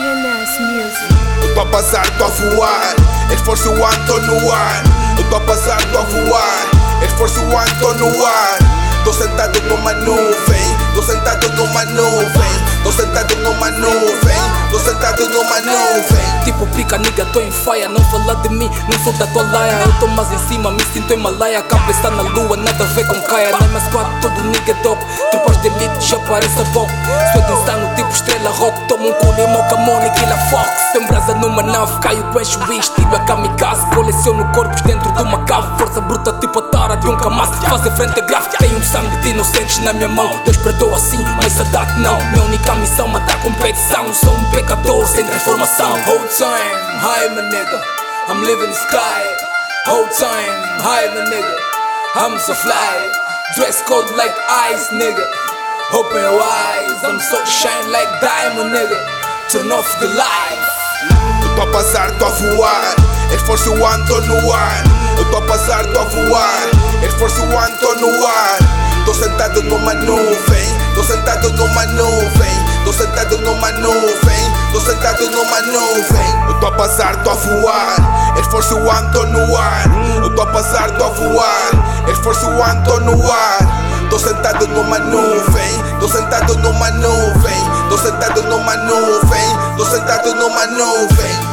Music. Eu tô a passar, tô a voar. Esforço One, tô no ar. Eu tô a passar, tô a voar. Esforço One, tô no ar. Tô sentado numa nuvem. Tô sentado numa nuvem. Tô sentado numa nuvem. Tô sentado numa nuvem. Tipo pica, nigga, tô em faia. Não fala de mim, não sou da tua laia. Eu tô mais em cima, me sinto Himalaia. Cabeça na lua, nada a ver com caia. Nem mais quatro, todo nigga dope. Tropas de elite, já parece a. Sou de estrela rock. Tomo um cu de mocamone, kill a fox. Tem brasa numa nave, caio, encho o estilo a kamikaze. Coleciono corpos dentro de uma cave. Força bruta, tipo a tara de um camas. Fazer frente a grave. Tenho sangue de inocentes na minha mão. Deus perdoa assim, mas Sadat não. Minha única missão, matar competição. Sou um pecador sem transformação. Whole time, high my nigga. I'm living sky. Whole time, high my nigga. I'm so fly. Dress code like ice, nigga. Open your eyes, I'm so shine like diamond, nigga. Turn off the lights. Eu tô a passar, tô a voar. Esforço One, tô no ar. Eu tô a passar, tô a voar. Esforço One, tô no ar. Tô sentado numa nuvem. Tô sentado numa nuvem. Tô sentado numa nuvem. Tô sentado numa nuvem. Eu tô a passar, tô a voar. Esforço One, tô no ar. Eu tô a passar, tô a voar. Esforço One, tô no ar. Tô sentado numa nuvem, tô sentado numa nuvem, tô sentado numa nuvem, tô sentado numa nuvem.